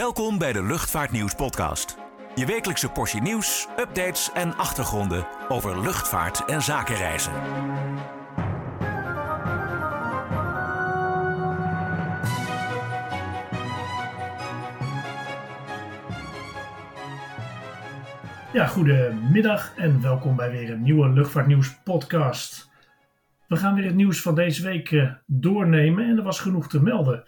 Welkom bij de Luchtvaartnieuws podcast. Je wekelijkse portie nieuws, updates en achtergronden over luchtvaart en zakenreizen. Ja, goedemiddag en welkom bij weer een nieuwe Luchtvaartnieuws podcast. We gaan weer het nieuws van deze week eh, doornemen en er was genoeg te melden.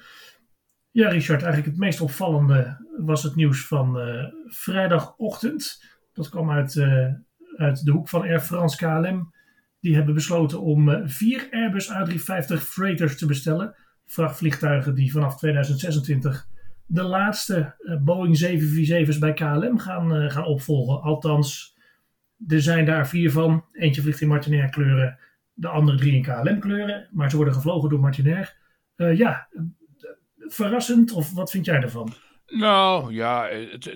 Ja, Richard, eigenlijk het meest opvallende was het nieuws van uh, vrijdagochtend. Dat kwam uit, uh, uit de hoek van Air France KLM. Die hebben besloten om uh, vier Airbus A350 freighters te bestellen. Vrachtvliegtuigen die vanaf 2026 de laatste Boeing 747's bij KLM gaan, gaan opvolgen. Althans, er zijn daar vier van. Eentje vliegt in Martinair kleuren, de andere drie in KLM kleuren. Maar ze worden gevlogen door Martinair. ja, verrassend of wat vind jij ervan? Nou ja,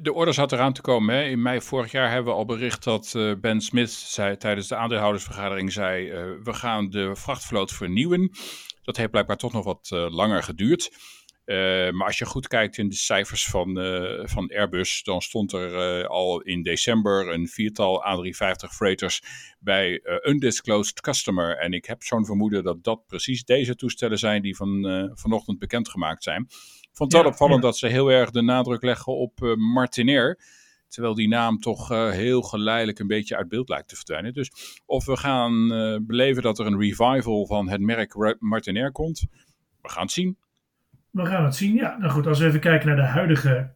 de orde zat eraan te komen. Hè. In mei vorig jaar hebben we al bericht dat uh, Ben Smith zei, tijdens de aandeelhoudersvergadering zei: uh, we gaan de vrachtvloot vernieuwen. Dat heeft blijkbaar toch nog wat uh, langer geduurd. Maar als je goed kijkt in de cijfers van, van Airbus, dan stond er al in december een viertal A350 freighters bij undisclosed customer. En ik heb zo'n vermoeden dat dat precies deze toestellen zijn die van, vanochtend bekendgemaakt zijn vond het wel opvallend dat ze heel erg de nadruk leggen op Martinair. Terwijl die naam toch uh, heel geleidelijk een beetje uit beeld lijkt te verdwijnen. Dus of we gaan uh, beleven dat er een revival van het merk Martinair komt. We gaan het zien. We gaan het zien, ja. Nou goed, als we even kijken naar de huidige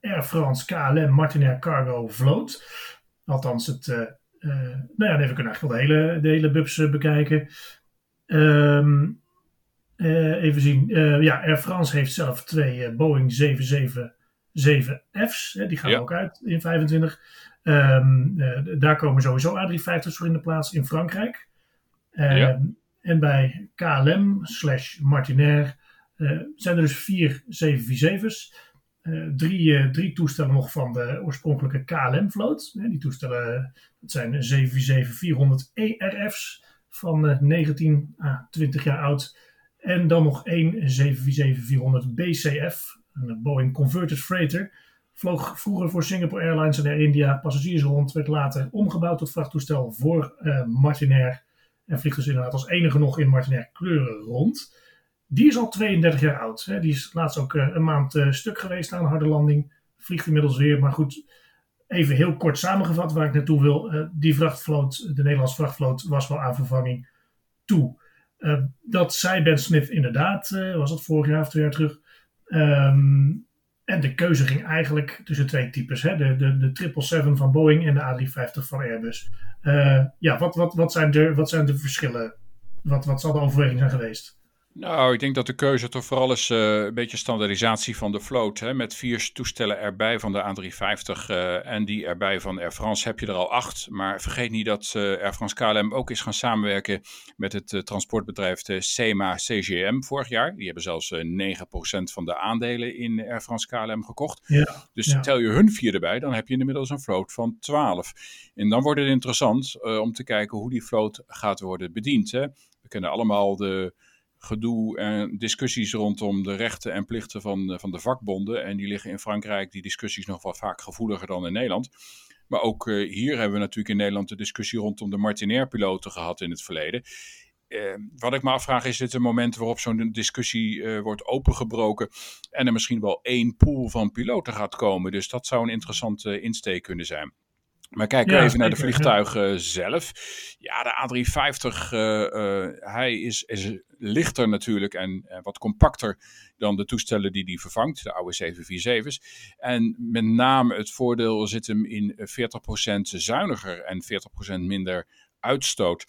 Air France KLM Martinair Cargo vloot. Althans, het, nou ja, even kunnen eigenlijk wel de hele, de hele bubs bekijken. Um, uh, even zien. Ja, Air France heeft zelf twee Boeing 777F's. die gaan ja. ook uit in 25. Um, daar komen sowieso A350's voor in de plaats in Frankrijk. Ja. En bij KLM slash Martinair zijn er dus vier 747's. drie, drie toestellen nog van de oorspronkelijke KLM-vloot. die toestellen dat zijn 747-400 ERF's van 19 à 20 jaar oud. En dan nog één 747-400 BCF, een Boeing Converted Freighter. Vloog vroeger voor Singapore Airlines en Air India passagiers rond. Werd later omgebouwd tot vrachttoestel voor Martinair. En vliegt dus inderdaad als enige nog in Martinair kleuren rond. Die is al 32 jaar oud. Hè. Die is laatst ook uh, een maand uh, stuk geweest aan een harde landing. Vliegt inmiddels weer. Maar goed, even heel kort samengevat waar ik naartoe wil. die vrachtvloot, de Nederlandse vrachtvloot, was wel aan vervanging toe. Dat zei Ben Smith inderdaad, was dat vorig jaar of twee jaar terug. Um, en de keuze ging eigenlijk tussen twee types. Hè? De, de, de 777 van Boeing en de A350 van Airbus. Ja, wat, wat, wat, zijn de, wat zijn de verschillen? Wat, wat zal de overweging zijn geweest? Nou, ik denk dat de keuze toch vooral is uh, een beetje standaardisatie van de vloot. Hè? Met vier toestellen erbij van de A350 uh, en die erbij van Air France heb je er al acht. Maar vergeet niet dat uh, Air France KLM ook is gaan samenwerken met het transportbedrijf de SEMA CGM vorig jaar. Die hebben zelfs 9% van de aandelen in Air France KLM gekocht. Ja, dus ja. tel je hun vier erbij, dan heb je inmiddels een vloot van 12. En dan wordt het interessant om te kijken hoe die vloot gaat worden bediend. Hè? We kennen allemaal de gedoe en discussies rondom de rechten en plichten van, van de vakbonden. En die liggen in Frankrijk, die discussies, nog wel vaak gevoeliger dan in Nederland. Maar ook uh, hier hebben we natuurlijk in Nederland de discussie rondom de Martinair-piloten gehad in het verleden. Uh, wat ik me afvraag, is dit een moment waarop zo'n discussie wordt opengebroken en er misschien wel één pool van piloten gaat komen. Dus dat zou een interessante insteek kunnen zijn. Maar kijken we ja, even naar de vliegtuigen ja. zelf. Ja, de A350, uh, uh, hij is, is, lichter natuurlijk en uh, wat compacter dan de toestellen die hij vervangt, de oude 747's. En met name het voordeel zit hem in 40% zuiniger en 40% minder uitstoot.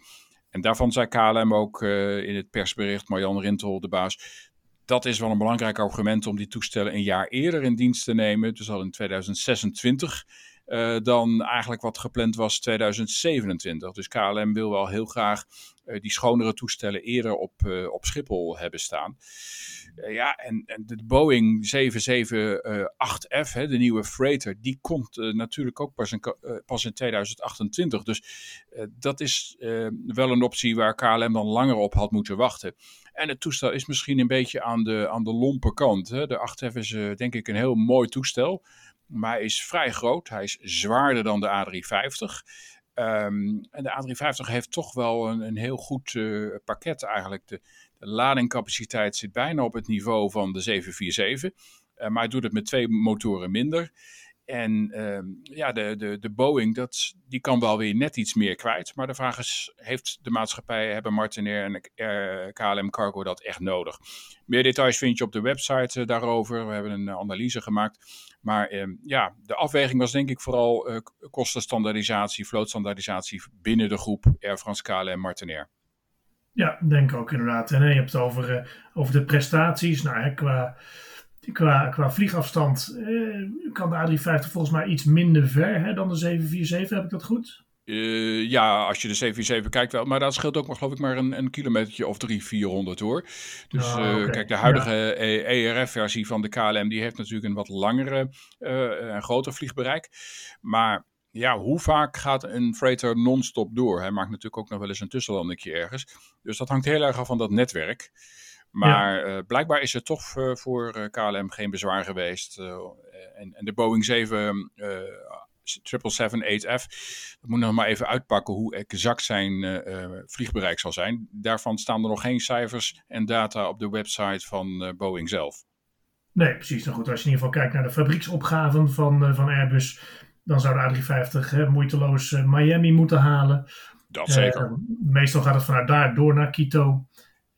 En daarvan zei KLM ook in het persbericht, Marjan Rintel, de baas, dat is wel een belangrijk argument om die toestellen een jaar eerder in dienst te nemen, dus al in 2026. Uh, dan eigenlijk wat gepland was 2027. Dus KLM wil wel heel graag uh, die schonere toestellen eerder op, uh, op Schiphol hebben staan. ja, en, en, de Boeing 778F, hè, de nieuwe freighter, die komt natuurlijk ook pas in, pas in 2028. Dus dat is wel een optie waar KLM dan langer op had moeten wachten. En het toestel is misschien een beetje aan de, aan de lompe kant. Hè. De 8F is denk ik een heel mooi toestel. Maar hij is vrij groot. Hij is zwaarder dan de A350. Ehm, en de A350 heeft toch wel een, een heel goed pakket eigenlijk. De, de ladingcapaciteit zit bijna op het niveau van de 747. Uh, maar hij doet het met twee motoren minder. En uh, ja, de, de, de Boeing, dat, die kan wel weer net iets meer kwijt. Maar de vraag is, heeft de maatschappij, hebben Martinair en uh, KLM Cargo dat echt nodig? Meer details vind je op de website uh, daarover. We hebben een analyse gemaakt. Maar ehm, ja, de afweging was denk ik vooral kostenstandaardisatie, vlootstandaardisatie binnen de groep Air France, KLM, Martinair. Ja, denk ook inderdaad. En je hebt het over, over de prestaties. Nou, hè, qua Qua, qua vliegafstand eh, kan de A350 volgens mij iets minder ver hè, dan de 747. Heb ik dat goed? Uh, ja, als je de 747 kijkt wel. Maar dat scheelt ook maar, geloof ik, maar een, een kilometertje of 300, 400 hoor. Dus oh, okay. uh, kijk, de huidige ja. ERF-versie van de KLM, die heeft natuurlijk een wat langere uh, en groter vliegbereik. Maar ja, hoe vaak gaat een freighter non-stop door? Hij maakt natuurlijk ook nog wel eens een tussenlandingje ergens. Dus dat hangt heel erg af van dat netwerk. Maar ja. uh, blijkbaar is het toch uh, voor uh, KLM geen bezwaar geweest. En, en, de Boeing 7 777-8F, dat moet nog maar even uitpakken hoe exact zijn vliegbereik zal zijn. Daarvan staan er nog geen cijfers en data op de website van Boeing zelf. Nee, precies. Nou goed, als je in ieder geval kijkt naar de fabrieksopgaven van, van Airbus, dan zou de A350 hè, moeiteloos Miami moeten halen. Dat zeker. meestal gaat het vanuit daar door naar Quito.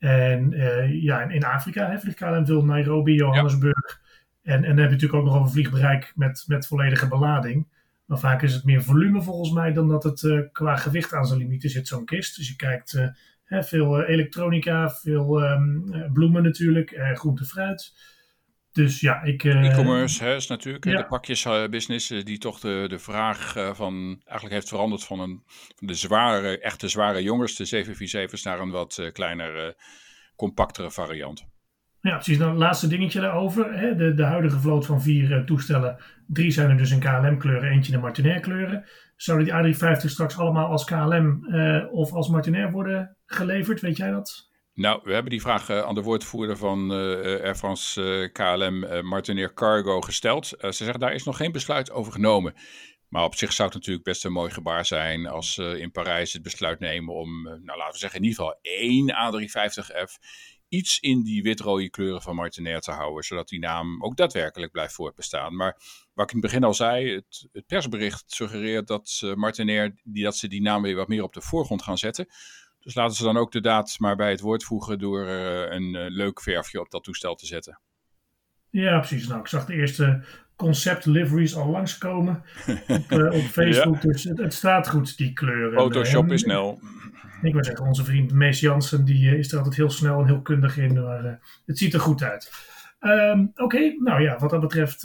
En uh, ja, in Afrika hè, vliegt KLM veel Nairobi, Johannesburg. Ja. En, en dan heb je natuurlijk ook nog over vliegbereik met, met volledige belading. Maar vaak is het meer volume volgens mij dan dat het uh, qua gewicht aan zijn limieten zit, zo'n kist. Dus je kijkt uh, hè, veel elektronica, veel um, bloemen natuurlijk, groente, fruit. Dus ja, ik... E-commerce is natuurlijk ja. de pakjesbusiness die toch de, de vraag van eigenlijk heeft veranderd van, een, van de zware, echte zware jongens, de 747's, naar een wat kleiner, compactere variant. Ja, precies. Dan nou, laatste dingetje daarover. Hè. De, de huidige vloot van vier uh, toestellen, drie zijn er dus in KLM-kleuren, eentje in de Martinair-kleuren. Zouden die A350 straks allemaal als KLM uh, of als Martinair worden geleverd? Weet jij dat? Nou, we hebben die vraag uh, aan de woordvoerder van uh, Air France uh, KLM, Martinair Cargo, gesteld. ze zeggen daar is nog geen besluit over genomen. Maar op zich zou het natuurlijk best een mooi gebaar zijn als ze in Parijs het besluit nemen om, nou laten we zeggen, in ieder geval één A350F iets in die wit-rode kleuren van Martinair te houden, zodat die naam ook daadwerkelijk blijft voortbestaan. Maar wat ik in het begin al zei, het, het persbericht suggereert dat Martinair die, dat ze die naam weer wat meer op de voorgrond gaan zetten. Dus laten ze dan ook de daad maar bij het woord voegen door uh, een uh, leuk verfje op dat toestel te zetten. Ja, precies. Nou, ik zag de eerste concept liveries al langskomen op, uh, op Facebook. ja. Dus het, het, staat goed, die kleuren. Photoshop is snel. Ik wil zeggen, onze vriend Mees Jansen die is er altijd heel snel en heel kundig in. Maar het ziet er goed uit. Um, Oké, okay, nou ja, wat dat betreft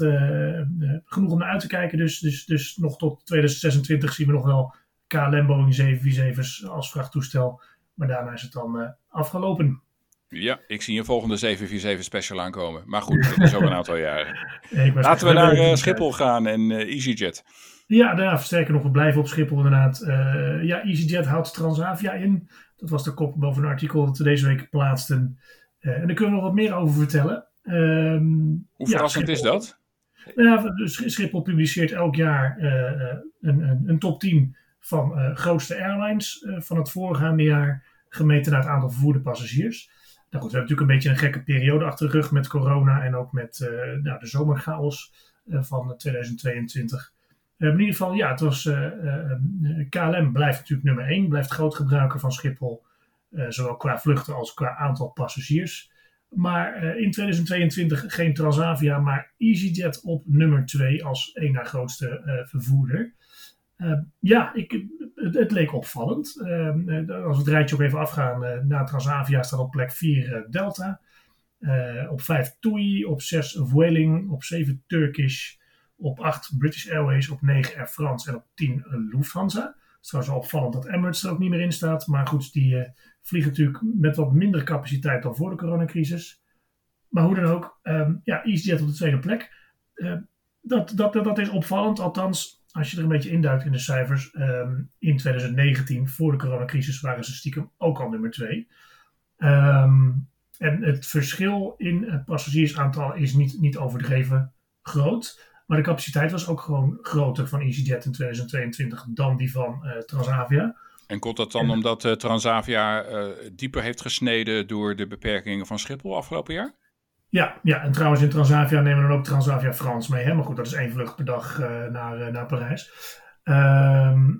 genoeg om naar uit te kijken. Dus, dus, dus nog tot 2026 zien we nog wel KLM Boeing 747's als vrachttoestel. Maar daarna is het dan uh, afgelopen. Ja, ik zie een volgende 747 special aankomen. Maar goed, dat is over een aantal jaren. Laten we naar uh, Schiphol gaan en uh, EasyJet. Ja, daar versterken nog, we blijven op Schiphol inderdaad. Uh, ja, EasyJet houdt Transavia in. Dat was de kop boven een artikel dat we deze week plaatsten. en daar kunnen we nog wat meer over vertellen. Um, Hoe verrassend ja, is dat? Ja, dus Schiphol publiceert elk jaar een, een, een top 10 van uh, grootste airlines uh, van het voorgaande jaar gemeten naar het aantal vervoerde passagiers. Nou goed, we hebben natuurlijk een beetje een gekke periode achter de rug met corona en ook met uh, nou, de zomerchaos van 2022. in ieder geval, ja, het was, KLM blijft natuurlijk nummer 1, blijft groot gebruiker van Schiphol, zowel qua vluchten als qua aantal passagiers. Maar in 2022 geen Transavia, maar EasyJet op nummer 2 als één na grootste vervoerder. Uh, ja, ik, het, leek opvallend. Uh, als we het rijtje ook even afgaan, uh, na Transavia staat op plek 4 Delta. op 5 TUI, op 6 Vueling, op 7 Turkish, op 8 British Airways, op 9 Air France en op 10 Lufthansa. Het is trouwens wel opvallend dat Emirates er ook niet meer in staat. Maar goed, die vliegen natuurlijk met wat minder capaciteit dan voor de coronacrisis. Maar hoe dan ook, um, ja, EasyJet op de tweede plek. dat, dat, dat is opvallend, althans als je er een beetje induikt in de cijfers, um, in 2019, voor de coronacrisis, waren ze stiekem ook al nummer twee. Um, En het verschil in passagiersaantal is niet, niet overdreven groot. Maar de capaciteit was ook gewoon groter van EasyJet in 2022 dan die van Transavia. En komt dat dan omdat uh, Transavia uh, dieper heeft gesneden door de beperkingen van Schiphol afgelopen jaar? Ja, ja, en trouwens in Transavia nemen we dan ook Transavia Frans mee. Hè? Maar goed, dat is één vlucht per dag uh, naar, naar Parijs. Ehm,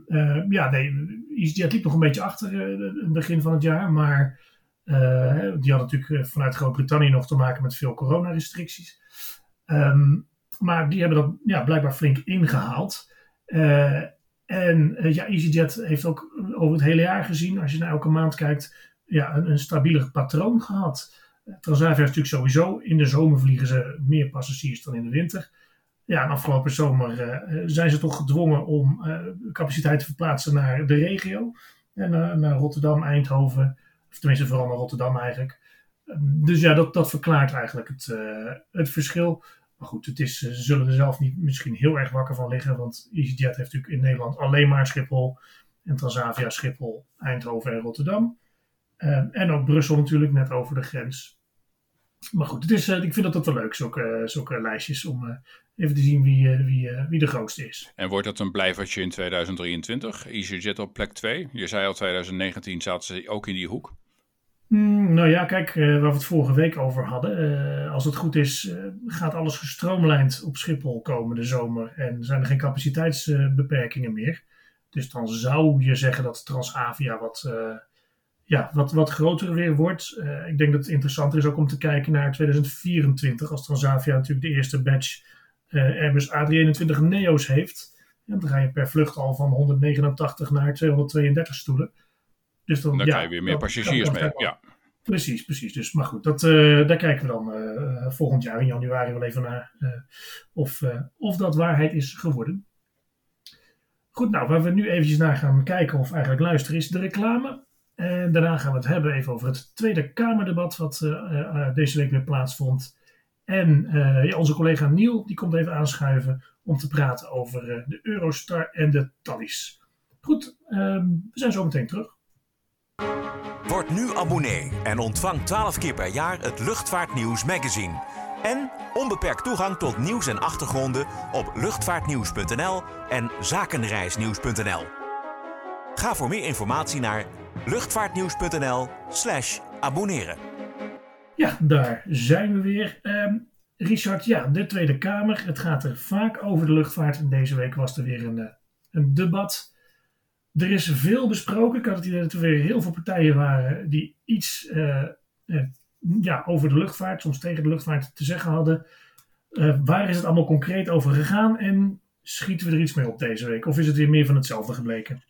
ja, nee, EasyJet liep nog een beetje achter het begin van het jaar. Maar die had natuurlijk vanuit Groot-Brittannië nog te maken met veel coronarestricties. Um, maar die hebben dat ja, blijkbaar flink ingehaald. En uh, ja, EasyJet heeft ook over het hele jaar gezien, als je naar elke maand kijkt, ja, een, een stabieler patroon gehad. Transavia heeft natuurlijk sowieso, in de zomer vliegen ze meer passagiers dan in de winter. Ja, en afgelopen zomer uh, zijn ze toch gedwongen om capaciteit te verplaatsen naar de regio. En naar Rotterdam, Eindhoven, of tenminste vooral naar Rotterdam eigenlijk. dus ja, dat, dat verklaart eigenlijk het, het verschil. Maar goed, het is, ze zullen er zelf niet misschien heel erg wakker van liggen. Want EasyJet heeft natuurlijk in Nederland alleen maar Schiphol. En Transavia Schiphol, Eindhoven en Rotterdam. Uh, en ook Brussel natuurlijk, net over de grens. Maar goed, het is, uh, ik vind dat, dat wel leuk, zulke, zulke lijstjes, om uh, even te zien wie, wie, wie de grootste is. En wordt dat een blijvertje in 2023? EasyJet op plek 2? Je zei al 2019 zaten ze ook in die hoek. Mm, nou ja, kijk, waar we het vorige week over hadden. Uh, als het goed is, uh, gaat alles gestroomlijnd op Schiphol komen de zomer. En zijn er geen capaciteitsbeperkingen meer. Dus dan zou je zeggen dat Transavia wat, ja, wat, wat groter weer wordt. ik denk dat het interessanter is ook om te kijken naar 2024. Als Transavia natuurlijk de eerste batch Airbus A321 Neo's heeft. En dan ga je per vlucht al van 189 naar 232 stoelen. Dus dan, dan ja, je weer meer passagiers mee. Ja. Precies, precies. Dus, maar goed, dat, uh, daar kijken we dan uh, volgend jaar in januari wel even naar uh, of, of dat waarheid is geworden. Goed, nou, waar we nu eventjes naar gaan kijken of eigenlijk luisteren is de reclame. En daarna gaan we het hebben even over het Tweede Kamerdebat wat deze week weer plaatsvond. En onze collega Niel die komt even aanschuiven om te praten over de Eurostar en de Thalys. Goed, ehm, we zijn zo meteen terug. Word nu abonnee en ontvang 12 keer per jaar het Luchtvaartnieuws magazine. En onbeperkt toegang tot nieuws en achtergronden op luchtvaartnieuws.nl en zakenreisnieuws.nl. Ga voor meer informatie naar luchtvaartnieuws.nl/slash abonneren. Ja, daar zijn we weer. Um, Richard, ja, de Tweede Kamer. Het gaat er vaak over de luchtvaart. En deze week was er weer een, eh, een debat. Er is veel besproken. Ik had het idee dat er weer heel veel partijen waren die iets uh, uh, ja, over de luchtvaart, soms tegen de luchtvaart te zeggen hadden. Waar is het allemaal concreet over gegaan en schieten we er iets mee op deze week? Of is het weer meer van hetzelfde gebleken?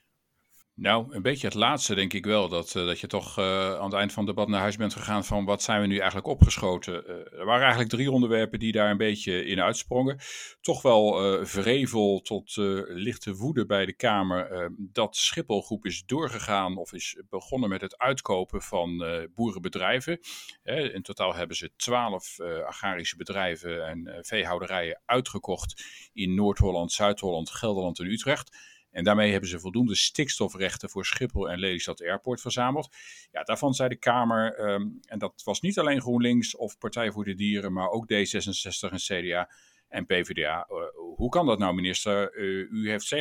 Nou, een beetje het laatste denk ik wel. Dat, uh, dat je toch uh, aan het eind van het debat naar huis bent gegaan van wat zijn we nu eigenlijk opgeschoten. Uh, er waren eigenlijk drie onderwerpen die daar een beetje in uitsprongen. Toch wel vrevel tot lichte woede bij de Kamer dat Schipholgroep is doorgegaan of is begonnen met het uitkopen van boerenbedrijven. in totaal hebben ze twaalf agrarische bedrijven en veehouderijen uitgekocht in Noord-Holland, Zuid-Holland, Gelderland en Utrecht. En daarmee hebben ze voldoende stikstofrechten voor Schiphol en Lelystad Airport verzameld. Ja, daarvan zei de Kamer, um, en dat was niet alleen GroenLinks of Partij voor de Dieren, maar ook D66 en CDA en PvdA. Uh, hoe kan dat nou, minister? Uh, u heeft 70%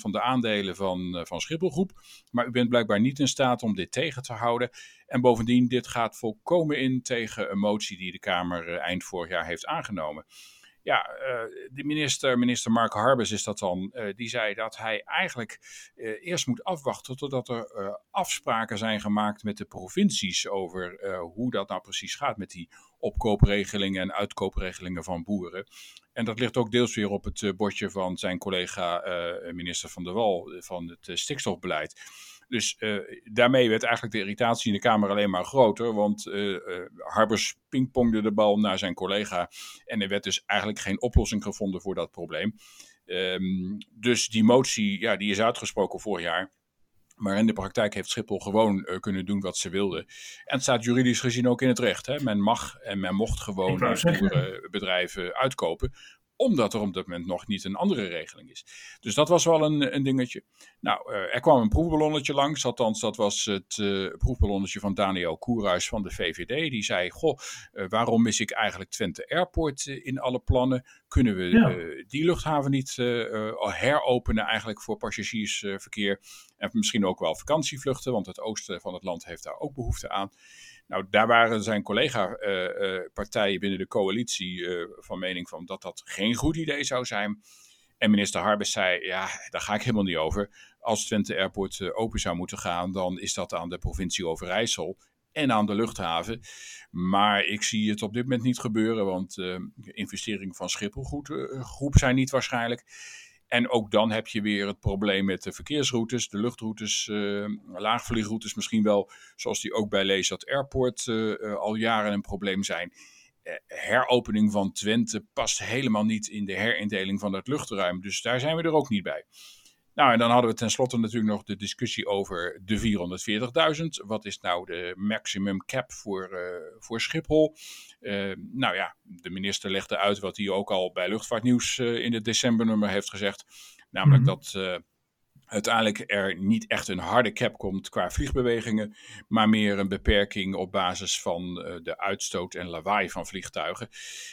van de aandelen van, uh, van Schipholgroep, maar u bent blijkbaar niet in staat om dit tegen te houden. En bovendien, dit gaat volkomen in tegen een motie die de Kamer eind vorig jaar heeft aangenomen ja, uh, de minister, minister Mark Harbers is dat dan, uh, die zei dat hij eigenlijk uh, eerst moet afwachten totdat er afspraken zijn gemaakt met de provincies over hoe dat nou precies gaat met die opkoopregelingen en uitkoopregelingen van boeren. En dat ligt ook deels weer op het bordje van zijn collega minister Van der Wal van het stikstofbeleid. Dus uh, daarmee werd eigenlijk de irritatie in de Kamer alleen maar groter. Want uh, uh, Harbers pingpongde de bal naar zijn collega. En er werd dus eigenlijk geen oplossing gevonden voor dat probleem. Um, dus die motie, ja, die is uitgesproken vorig jaar. Maar in de praktijk heeft Schiphol gewoon uh, kunnen doen wat ze wilde. En het staat juridisch gezien ook in het recht. Hè? Men mag en men mocht gewoon bedrijven uitkopen omdat er op dat moment nog niet een andere regeling is. Dus dat was wel een, een dingetje. Nou, uh, er kwam een proefballonnetje langs, althans dat was het uh, proefballonnetje van Daniel Koerhuis van de VVD. Die zei, goh, uh, waarom mis ik eigenlijk Twente Airport in alle plannen? Kunnen we ja. die luchthaven niet heropenen eigenlijk voor passagiersverkeer? En misschien ook wel vakantievluchten, want het oosten van het land heeft daar ook behoefte aan. Nou, daar waren zijn collega-partijen binnen de coalitie van mening van dat dat geen goed idee zou zijn. En minister Harbers zei, ja, daar ga ik helemaal niet over. Als Twente Airport eh, open zou moeten gaan, dan is dat aan de provincie Overijssel en aan de luchthaven. Maar ik zie het op dit moment niet gebeuren, want uh, investeringen van Schiphol goed, uh, groep zijn niet waarschijnlijk. En ook dan heb je weer het probleem met de verkeersroutes, de luchtroutes, uh, laagvliegroutes misschien wel, zoals die ook bij Lezat Airport al jaren een probleem zijn. Eh, heropening van Twente past helemaal niet in de herindeling van het luchtruim. Dus daar zijn we er ook niet bij. Nou, en dan hadden we tenslotte natuurlijk nog de discussie over de 440.000. Wat is nou de maximum cap voor, uh, voor Schiphol? Uh, nou ja, de minister legde uit wat hij ook al bij Luchtvaartnieuws uh, in het decembernummer heeft gezegd. Namelijk mm -hmm. dat uiteindelijk er niet echt een harde cap komt qua vliegbewegingen, maar meer een beperking op basis van uh, de uitstoot en lawaai van vliegtuigen.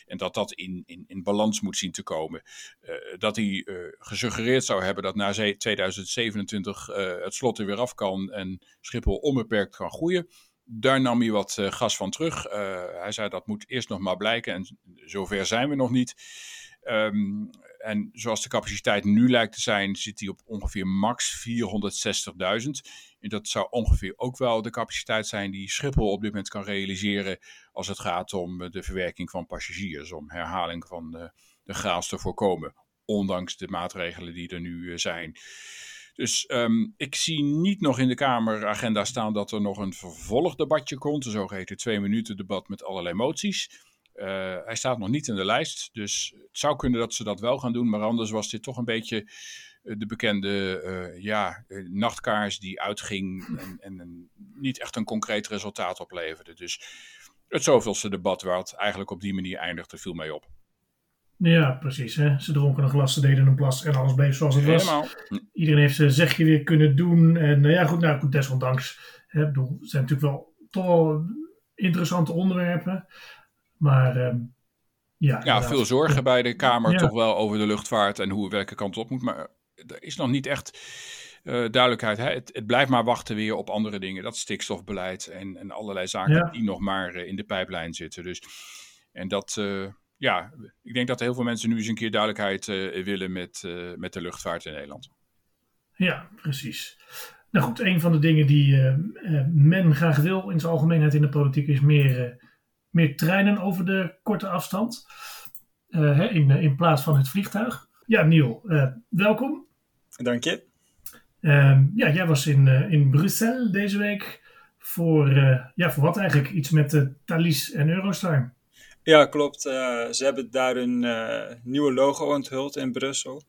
En dat dat in, in, in balans moet zien te komen. Uh, dat hij uh, gesuggereerd zou hebben dat na 2027 het slot er weer af kan en Schiphol onbeperkt kan groeien. Daar nam hij wat gas van terug. hij zei dat moet eerst nog maar blijken en zover zijn we nog niet. Um, en zoals de capaciteit nu lijkt te zijn, zit die op ongeveer max 460.000. En dat zou ongeveer ook wel de capaciteit zijn die Schiphol op dit moment kan realiseren als het gaat om de verwerking van passagiers, om herhaling van de, de chaos te voorkomen, ondanks de maatregelen die er nu uh, zijn. Dus um, ik zie niet nog in de Kameragenda staan dat er nog een vervolgdebatje komt, een zogeheten twee minuten debat met allerlei moties. Uh, hij staat nog niet in de lijst, dus het zou kunnen dat ze dat wel gaan doen. Maar anders was dit toch een beetje de bekende uh, ja, nachtkaars die uitging en, en, niet echt een concreet resultaat opleverde. Dus het zoveelste debat wat eigenlijk op die manier eindigde, viel mij op. Ja, precies. Hè? Ze dronken een glas, ze deden een plas en alles bleef zoals het Helemaal. was. Iedereen heeft zijn zegje weer kunnen doen. En uh, ja, goed, nou, desondanks. Hè, bedoel, het zijn natuurlijk wel toch wel interessante onderwerpen. Maar um, ja. Ja, veel zorgen bij de Kamer ja. toch wel over de luchtvaart en hoe welke kant op moet. Maar er is nog niet echt uh, duidelijkheid. Hè? Het, het, blijft maar wachten weer op andere dingen. Dat stikstofbeleid en, en allerlei zaken ja. die nog maar uh, in de pijplijn zitten. Dus, en dat, uh, ja, ik denk dat heel veel mensen nu eens een keer duidelijkheid willen met, met de luchtvaart in Nederland. Ja, precies. Nou goed, een van de dingen die men graag wil in zijn algemeenheid in de politiek is meer meer treinen over de korte afstand. Uh, in, in plaats van het vliegtuig. Ja, Niel, uh, welkom. Dank je. Uh, ja, jij was in, in Brussel deze week voor, ja, voor wat eigenlijk? Iets met Thalys en Eurostar. Ja, klopt. ze hebben daar een nieuwe logo onthuld in Brussel.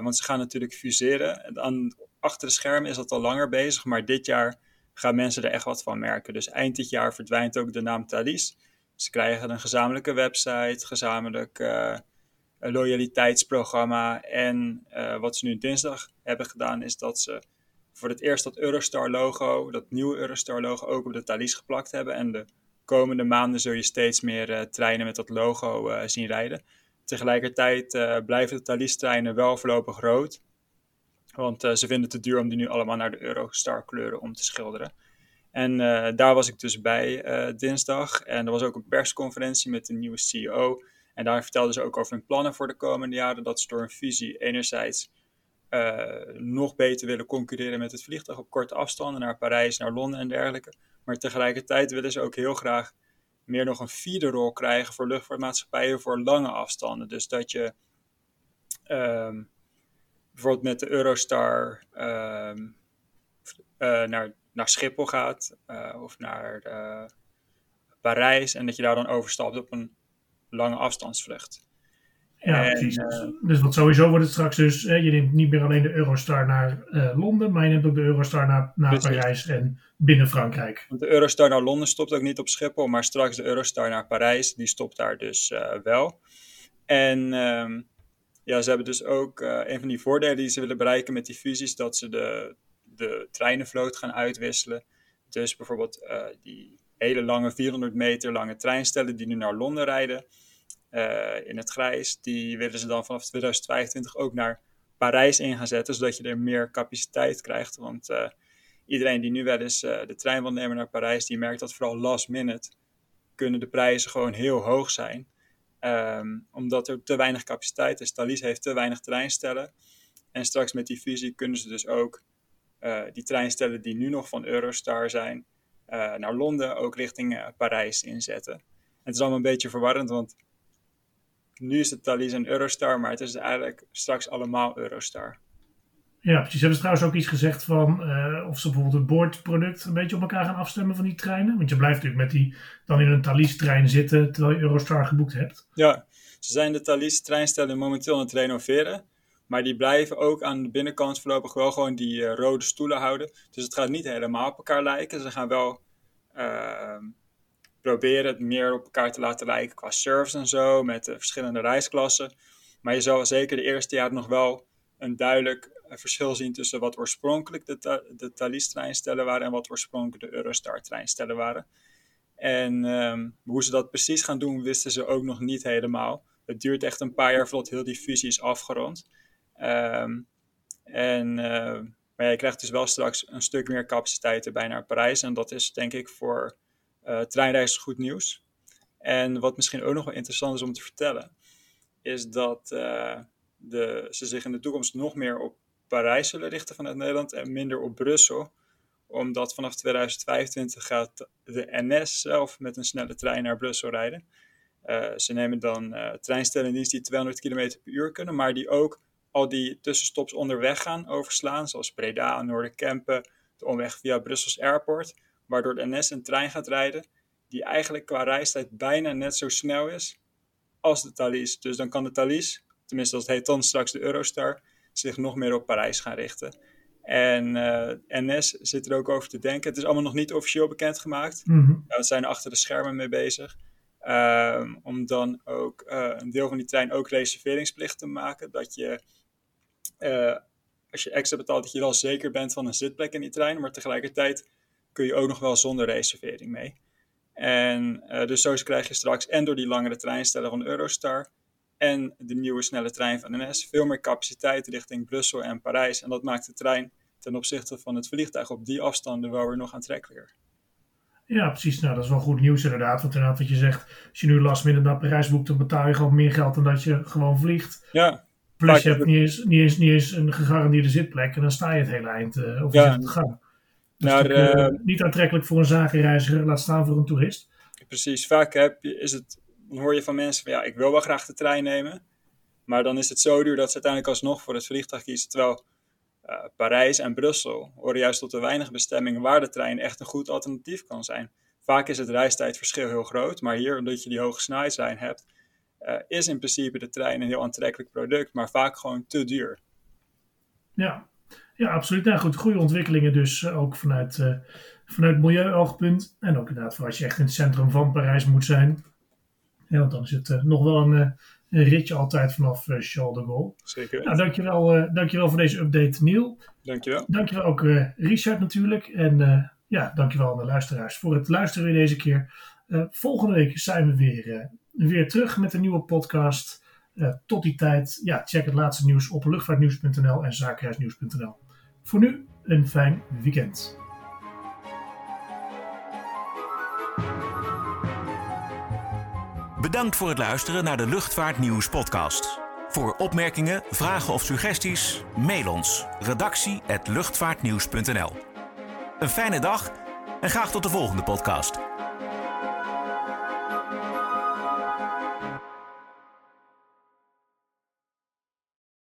want ze gaan natuurlijk fuseren. Aan, achter de schermen is dat al langer bezig, maar dit jaar gaan mensen er echt wat van merken. Dus eind dit jaar verdwijnt ook de naam Thalys. Ze krijgen een gezamenlijke website, gezamenlijk uh, loyaliteitsprogramma. En uh, wat ze nu dinsdag hebben gedaan, is dat ze voor het eerst dat Eurostar-logo, dat nieuwe Eurostar-logo, ook op de Thalys geplakt hebben. En de komende maanden zul je steeds meer uh, treinen met dat logo zien rijden. Tegelijkertijd blijven de Thalys-treinen wel voorlopig rood. Want uh, ze vinden het te duur om die nu allemaal naar de Eurostar kleuren om te schilderen. En uh, daar was ik dus bij uh, dinsdag. En er was ook een persconferentie met de nieuwe CEO. En daar vertelden ze ook over hun plannen voor de komende jaren. Dat ze door een fusie enerzijds nog beter willen concurreren met het vliegtuig op korte afstanden naar Parijs, naar Londen en dergelijke. Maar tegelijkertijd willen ze ook heel graag meer nog een vierde rol krijgen voor luchtvaartmaatschappijen voor lange afstanden. Dus dat je um, bijvoorbeeld met de Eurostar uh, uh, naar, naar Schiphol gaat uh, of naar Parijs en dat je daar dan overstapt op een lange afstandsvlucht. Ja, en, precies. dus wat sowieso wordt het straks dus, je neemt niet meer alleen de Eurostar naar Londen, maar je neemt ook de Eurostar naar, naar Parijs en binnen Frankrijk. Want de Eurostar naar Londen stopt ook niet op Schiphol, maar straks de Eurostar naar Parijs, die stopt daar dus wel. En ehm, ja, ze hebben dus ook een van die voordelen die ze willen bereiken met die fusies, dat ze de, de treinenvloot gaan uitwisselen. Dus bijvoorbeeld die hele lange 400 meter lange treinstellen die nu naar Londen rijden in het grijs, die willen ze dan vanaf 2025 ook naar Parijs in gaan zetten, zodat je er meer capaciteit krijgt. Want iedereen die nu wel eens de trein wil nemen naar Parijs, die merkt dat vooral last minute kunnen de prijzen gewoon heel hoog zijn. Um, omdat er te weinig capaciteit is. Thalys heeft te weinig treinstellen. En straks met die fusie kunnen ze dus ook uh, die treinstellen die nu nog van Eurostar zijn, naar Londen ook richting Parijs inzetten. En het is allemaal een beetje verwarrend, want nu is het Thalys een Eurostar, maar het is eigenlijk straks allemaal Eurostar. Ja, precies. Hebben ze trouwens ook iets gezegd van uh, of ze bijvoorbeeld het boordproduct een beetje op elkaar gaan afstemmen van die treinen? Want je blijft natuurlijk met die dan in een Thalys-trein zitten terwijl je Eurostar geboekt hebt. Ja, ze zijn de Thalys-treinstellen momenteel aan het renoveren. Maar die blijven ook aan de binnenkant voorlopig wel gewoon die uh, rode stoelen houden. Dus het gaat niet helemaal op elkaar lijken. Ze gaan wel uh, proberen het meer op elkaar te laten lijken qua service en zo, met de verschillende reisklassen. Maar je zal zeker de eerste jaren nog wel een duidelijk eh, verschil zien tussen wat oorspronkelijk de, de Thalys-treinstellen waren en wat oorspronkelijk de Eurostar-treinstellen waren. En ehm, hoe ze dat precies gaan doen, wisten ze ook nog niet helemaal. Het duurt echt een paar jaar voordat heel die fusie is afgerond. Um, en, uh, maar je krijgt dus wel straks een stuk meer capaciteit erbij naar Parijs. En dat is denk ik voor uh, treinreis goed nieuws. En wat misschien ook nog wel interessant is om te vertellen, is dat de, ze zich in de toekomst nog meer op Parijs zullen richten vanuit Nederland en minder op Brussel. Omdat vanaf 2025 gaat de NS zelf met een snelle trein naar Brussel rijden. Uh, ze nemen dan uh, treinstellen in dienst die 200 km per uur kunnen, maar die ook al die tussenstops onderweg gaan overslaan, zoals Breda, Noorderkempen, de omweg via Brussels Airport waardoor de NS een trein gaat rijden die eigenlijk qua reistijd bijna net zo snel is als de Thalys. Dus dan kan de Thalys, tenminste dat heet dan straks de Eurostar, zich nog meer op Parijs gaan richten. En uh, eh, NS zit er ook over te denken. Het is allemaal nog niet officieel bekendgemaakt. Mm -hmm. we zijn er achter de schermen mee bezig. Um, om dan ook uh, een deel van die trein ook reserveringsplicht te maken. Dat je, uh, als je extra betaalt, dat je wel zeker bent van een zitplek in die trein. Maar tegelijkertijd kun je ook nog wel zonder reservering mee. En dus zo krijg je straks en door die langere treinstellen van Eurostar en de nieuwe snelle trein van NS veel meer capaciteit richting Brussel en Parijs. En dat maakt de trein ten opzichte van het vliegtuig op die afstanden wel weer nog aantrekkelijker. Ja, precies. Nou, dat is wel goed nieuws inderdaad. Want inderdaad wat je zegt, als je nu last minute naar Parijs boekt, dan betaal je gewoon meer geld dan dat je gewoon vliegt. Ja. Plus je hebt niet eens, niet, eens, niet eens een gegarandeerde zitplek en dan sta je het hele eind uh, of ja. gaan naar, uh, niet aantrekkelijk voor een zakenreiziger, laat staan voor een toerist. Precies, vaak heb je, is het, hoor je van mensen van ja, ik wil wel graag de trein nemen. Maar dan is het zo duur dat ze uiteindelijk alsnog voor het vliegtuig kiezen. Terwijl uh, Parijs en Brussel horen juist tot de weinige bestemmingen waar de trein echt een goed alternatief kan zijn. Vaak is het reistijdverschil heel groot, maar hier, omdat je die hoge snelheidslijn hebt, uh, is in principe de trein een heel aantrekkelijk product, maar vaak gewoon te duur. Ja, ja, absoluut. Nou goed, goede ontwikkelingen dus uh, ook vanuit, uh, vanuit milieuoogpunt. En ook inderdaad voor als je echt in het centrum van Parijs moet zijn. Ja, want dan is het uh, nog wel een, een, ritje altijd vanaf Charles de Gaulle. Zeker. Nou, dankjewel, dankjewel voor deze update, Neil. Dankjewel. Dankjewel ook Richard natuurlijk. En ja, dankjewel aan de luisteraars voor het luisteren weer deze keer. volgende week zijn we weer, weer terug met een nieuwe podcast. tot die tijd, ja, check het laatste nieuws op luchtvaartnieuws.nl en zakenhuisnieuws.nl. Voor nu een fijn weekend. Bedankt voor het luisteren naar de Luchtvaartnieuws podcast. Voor opmerkingen, vragen of suggesties, mail ons redactie@luchtvaartnieuws.nl. Een fijne dag en graag tot de volgende podcast.